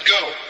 Let's go.